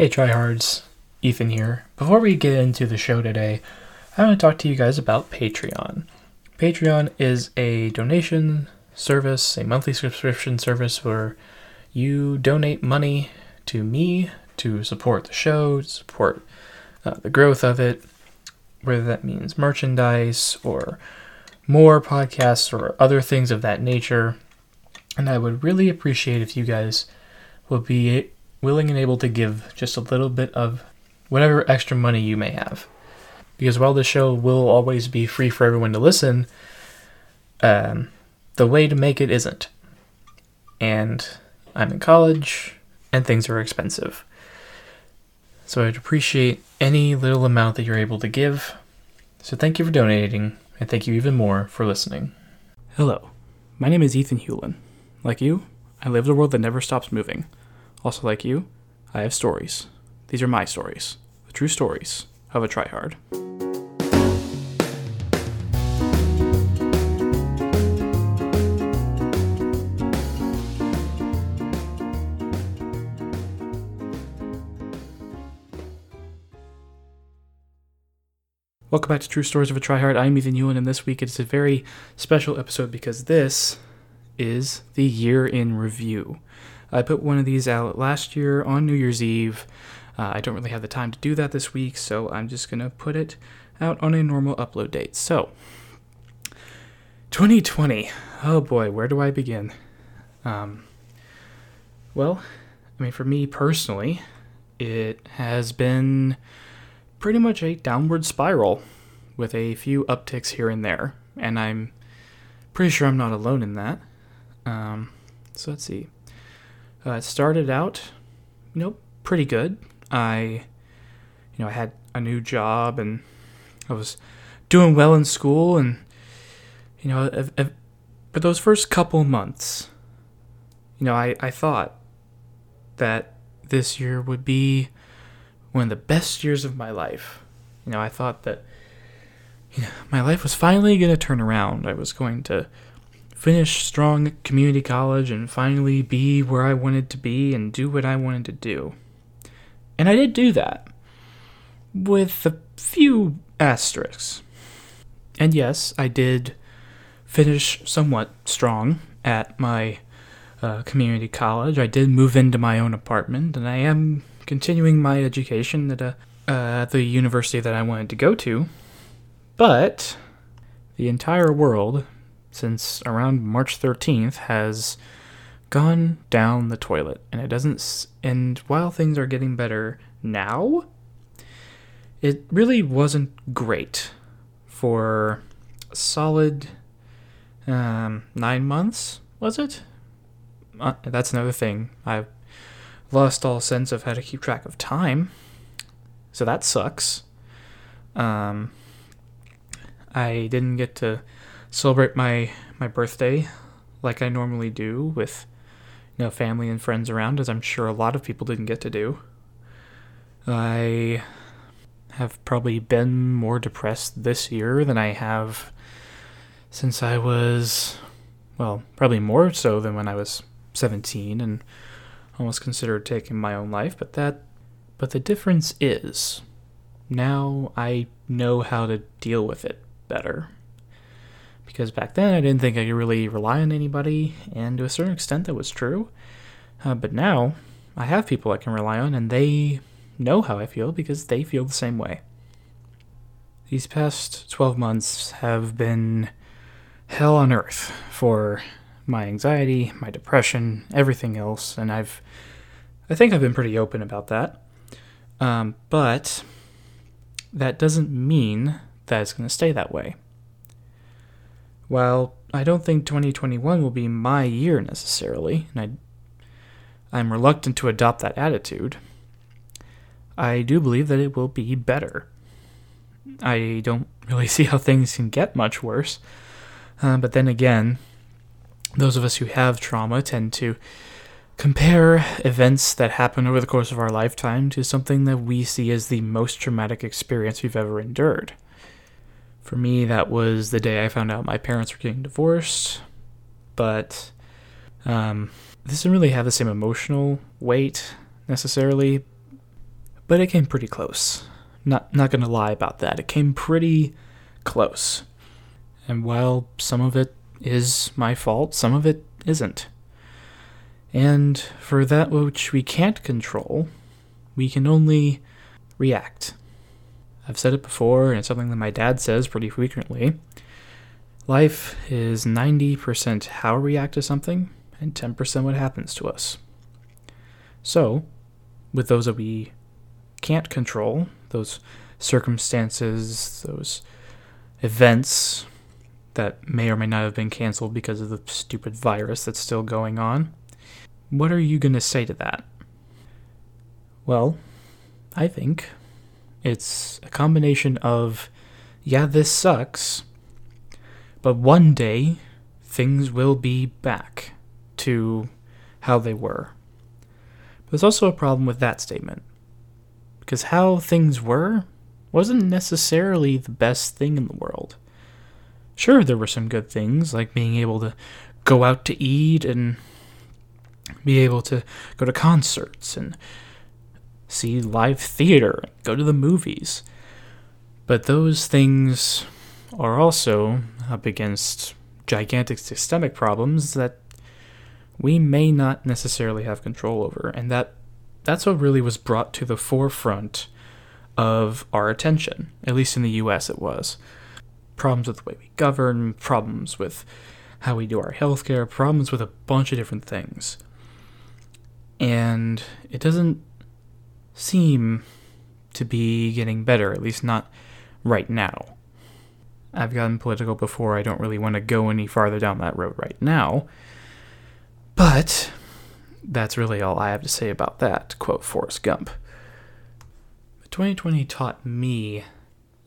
Hey, tryhards. Ethan here. Before we get into the show today, I want to talk to you guys about Patreon. Patreon is a donation service, a monthly subscription service where you donate money to me to support the show, support uh, the growth of it, whether that means merchandise or more podcasts or other things of that nature. And I would really appreciate if you guys would be willing and able to give just a little bit of whatever extra money you may have. Because while the show will always be free for everyone to listen, um, the way to make it isn't. And I'm in college, and things are expensive. So I'd appreciate any little amount that you're able to give. So thank you for donating, and thank you even more for listening. Hello, my name is Ethan Hewlin. Like you, I live in a world that never stops moving. Also, like you, I have stories. These are my stories, the true stories of a tryhard. Welcome back to True Stories of a Tryhard. I'm Ethan Hewlin, and this week it's a very special episode because this is the year in review. I put one of these out last year on New Year's Eve. Uh, I don't really have the time to do that this week, so I'm just going to put it out on a normal upload date. So, 2020. Oh boy, where do I begin? Um, well, I mean, for me personally, it has been pretty much a downward spiral with a few upticks here and there, and I'm pretty sure I'm not alone in that. Um, so let's see. Uh, it started out, you know, pretty good. I, you know, I had a new job and I was doing well in school, and you know, if, for those first couple months, you know, I, I thought that this year would be one of the best years of my life. You know, I thought that you know, my life was finally going to turn around. I was going to finish strong community college and finally be where I wanted to be and do what I wanted to do. And I did do that with a few asterisks. And yes, I did finish somewhat strong at my uh, community college. I did move into my own apartment, and I am continuing my education at a uh, the university that I wanted to go to. But the entire world, since around March 13th, has gone down the toilet, and it doesn't. And while things are getting better now, it really wasn't great for solid um, nine months. Was it? Uh, that's another thing. I've lost all sense of how to keep track of time. So that sucks. Um, I didn't get to celebrate my my birthday like I normally do with you know family and friends around, as I'm sure a lot of people didn't get to do. I have probably been more depressed this year than I have since I was well, probably more so than when I was 17 and almost considered taking my own life, but that but the difference is now I know how to deal with it better. Because back then I didn't think I could really rely on anybody, and to a certain extent that was true. Uh, but now I have people I can rely on, and they know how I feel because they feel the same way. These past 12 months have been hell on earth for my anxiety, my depression, everything else, and I've I think I've been pretty open about that. Um, but that doesn't mean that it's going to stay that way. While I don't think 2021 will be my year necessarily, and I, I'm reluctant to adopt that attitude, I do believe that it will be better. I don't really see how things can get much worse. Uh, but then again, those of us who have trauma tend to compare events that happen over the course of our lifetime to something that we see as the most traumatic experience we've ever endured. For me, that was the day I found out my parents were getting divorced, but um, this didn't really have the same emotional weight necessarily. but it came pretty close. Not not gonna lie about that. It came pretty close. And while some of it is my fault, some of it isn't. And for that which we can't control, we can only react. I've said it before, and it's something that my dad says pretty frequently. Life is 90% how we react to something and 10% what happens to us. So, with those that we can't control, those circumstances, those events that may or may not have been canceled because of the stupid virus that's still going on, what are you going to say to that? Well, I think it's a combination of, yeah, this sucks, but one day things will be back to how they were. But there's also a problem with that statement. Because how things were wasn't necessarily the best thing in the world. Sure, there were some good things, like being able to go out to eat and be able to go to concerts and see live theater, go to the movies. But those things are also up against gigantic systemic problems that we may not necessarily have control over, and that that's what really was brought to the forefront of our attention. At least in the US it was. Problems with the way we govern, problems with how we do our healthcare, problems with a bunch of different things. And it doesn't seem to be getting better, at least not right now. I've gotten political before, I don't really want to go any farther down that road right now. But that's really all I have to say about that, quote Forrest Gump. 2020 taught me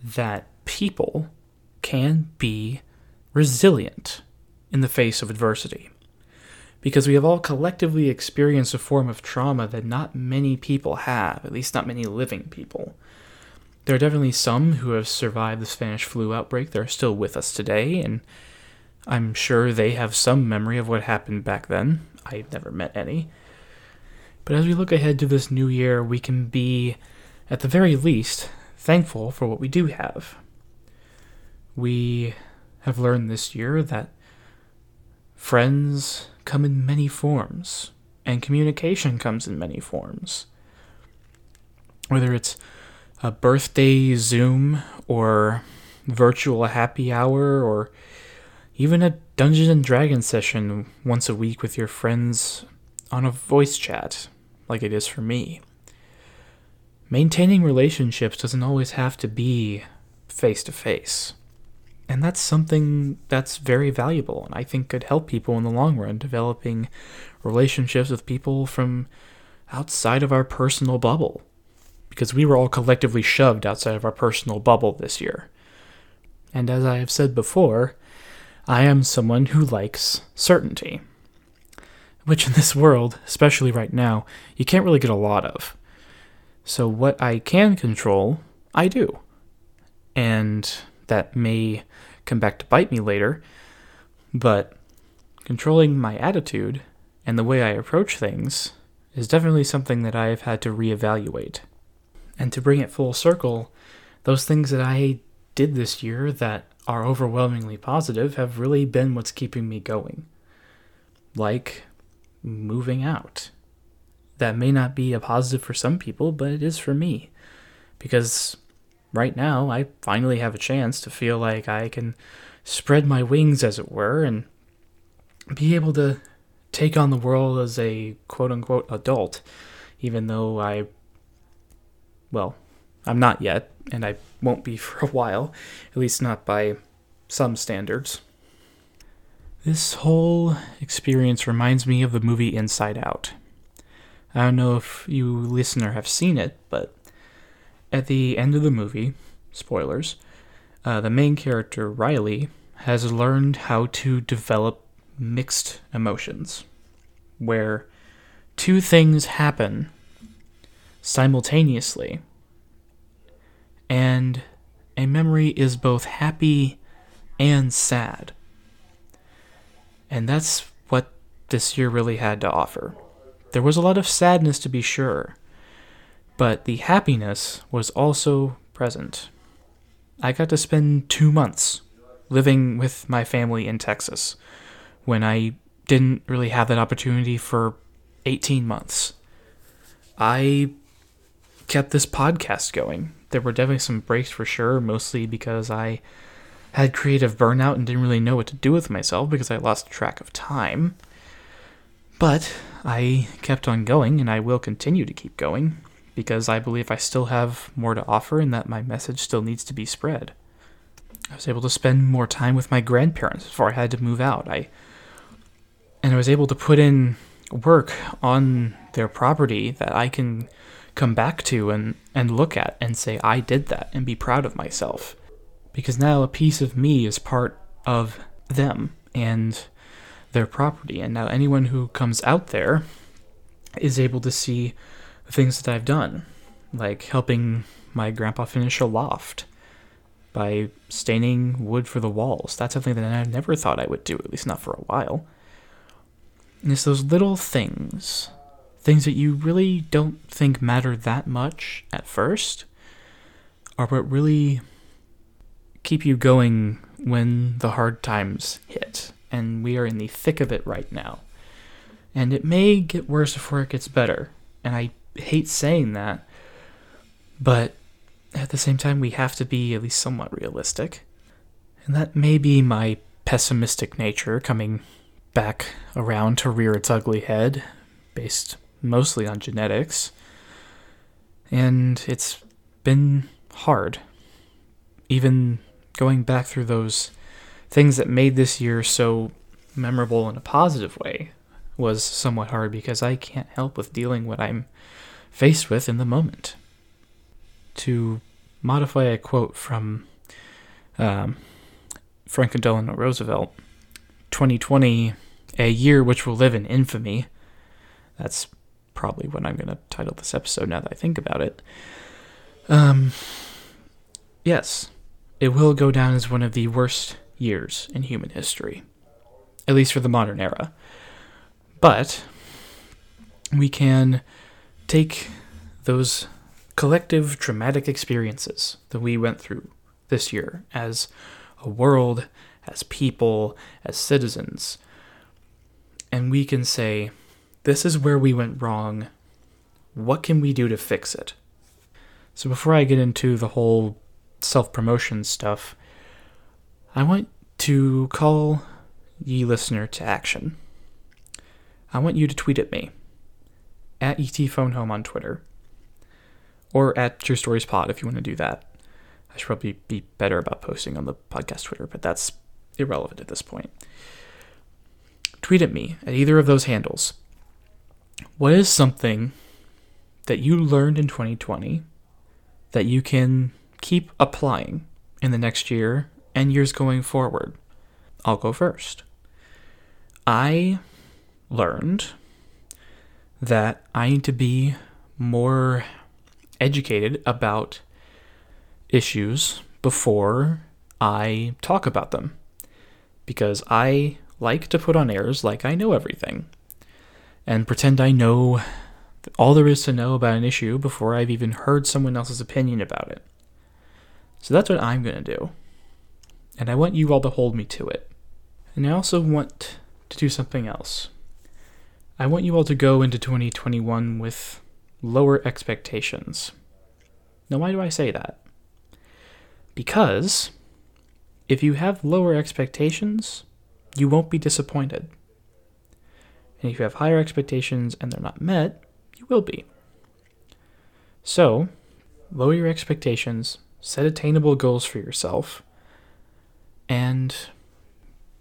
that people can be resilient in the face of adversity because we have all collectively experienced a form of trauma that not many people have, at least not many living people. There are definitely some who have survived the Spanish flu outbreak that are still with us today, and I'm sure they have some memory of what happened back then. I've never met any. But as we look ahead to this new year, we can be, at the very least, thankful for what we do have. We have learned this year that friends come in many forms, and communication comes in many forms. Whether it's a birthday Zoom, or virtual happy hour, or even a Dungeons and Dragons session once a week with your friends on a voice chat, like it is for me. Maintaining relationships doesn't always have to be face to face. And that's something that's very valuable and I think could help people in the long run developing relationships with people from outside of our personal bubble. Because we were all collectively shoved outside of our personal bubble this year. And as I have said before, I am someone who likes certainty. Which in this world, especially right now, you can't really get a lot of. So what I can control, I do. And that may come back to bite me later, but controlling my attitude and the way I approach things is definitely something that I have had to reevaluate. And to bring it full circle, those things that I did this year that are overwhelmingly positive have really been what's keeping me going. Like moving out. That may not be a positive for some people, but it is for me. Because right now, I finally have a chance to feel like I can spread my wings, as it were, and be able to take on the world as a quote unquote adult, even though I, well, I'm not yet, and I won't be for a while, at least not by some standards. This whole experience reminds me of the movie Inside Out. I don't know if you listener have seen it, but at the end of the movie, spoilers, uh, the main character, Riley, has learned how to develop mixed emotions, where two things happen simultaneously, and a memory is both happy and sad. And that's what this year really had to offer. There was a lot of sadness to be sure, But the happiness was also present. I got to spend two months living with my family in Texas when I didn't really have that opportunity for 18 months. I kept this podcast going. There were definitely some breaks for sure, mostly because I had creative burnout and didn't really know what to do with myself because I lost track of time. But I kept on going and I will continue to keep going because I believe I still have more to offer and that my message still needs to be spread. I was able to spend more time with my grandparents before I had to move out. I and I was able to put in work on their property that I can come back to and, and look at and say I did that and be proud of myself. Because now a piece of me is part of them and their property. And now anyone who comes out there is able to see things that I've done, like helping my grandpa finish a loft by staining wood for the walls. That's something that I never thought I would do, at least not for a while. And it's those little things, things that you really don't think matter that much at first, are what really keep you going when the hard times hit. And we are in the thick of it right now. And it may get worse before it gets better. And I hate saying that, but at the same time, we have to be at least somewhat realistic. And that may be my pessimistic nature coming back around to rear its ugly head, based mostly on genetics. And it's been hard. Even going back through those things that made this year so memorable in a positive way was somewhat hard because I can't help with dealing what I'm faced with in the moment. To modify a quote from um, Franklin Delano Roosevelt, 2020, a year which will live in infamy. That's probably what I'm going to title this episode now that I think about it. Um, yes, it will go down as one of the worst years in human history, at least for the modern era. But we can take those collective traumatic experiences that we went through this year as a world, as people, as citizens, and we can say, this is where we went wrong. What can we do to fix it? So before I get into the whole self promotion stuff, I want to call ye listener to action. I want you to tweet at me at etphoneHome on Twitter or at True Stories Pod if you want to do that. I should probably be better about posting on the podcast Twitter, but that's irrelevant at this point. Tweet at me at either of those handles. What is something that you learned in 2020 that you can keep applying in the next year and years going forward? I'll go first. I learned that I need to be more educated about issues before I talk about them. Because I like to put on airs like I know everything and pretend I know all there is to know about an issue before I've even heard someone else's opinion about it. So that's what I'm going to do. And I want you all to hold me to it. And I also want to do something else. I want you all to go into 2021 with lower expectations. Now, why do I say that? Because if you have lower expectations, you won't be disappointed. And if you have higher expectations and they're not met, you will be. So, lower your expectations, set attainable goals for yourself, and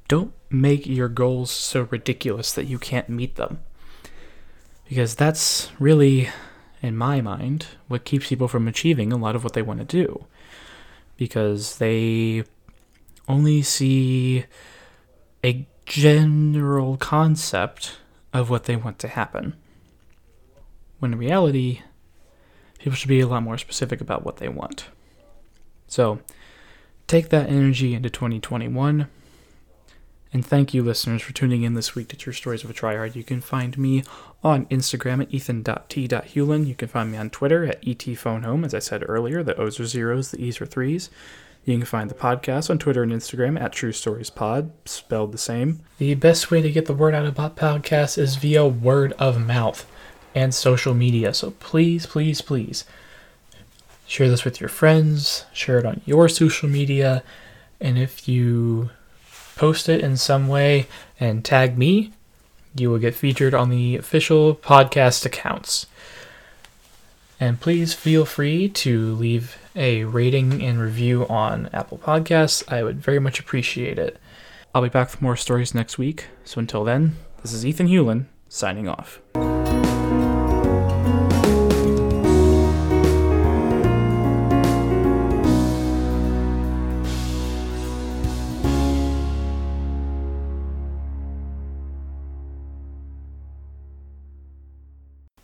don't make your goals so ridiculous that you can't meet them. Because that's really, in my mind, what keeps people from achieving a lot of what they want to do. Because they only see a general concept of what they want to happen. When in reality, people should be a lot more specific about what they want. So, take that energy into 2021 And thank you, listeners, for tuning in this week to True Stories of a Tryhard. You can find me on Instagram at ethan.t.hewlin. You can find me on Twitter at etphonehome. As I said earlier, the O's are zeros, the E's are threes. You can find the podcast on Twitter and Instagram at True Stories Pod, spelled the same. The best way to get the word out about podcasts is via word of mouth and social media. So please, please, please share this with your friends, share it on your social media, and if you post it in some way and tag me, you will get featured on the official podcast accounts. And please feel free to leave a rating and review on Apple Podcasts. I would very much appreciate it. I'll be back with more stories next week. So until then, this is Ethan Hewlin signing off.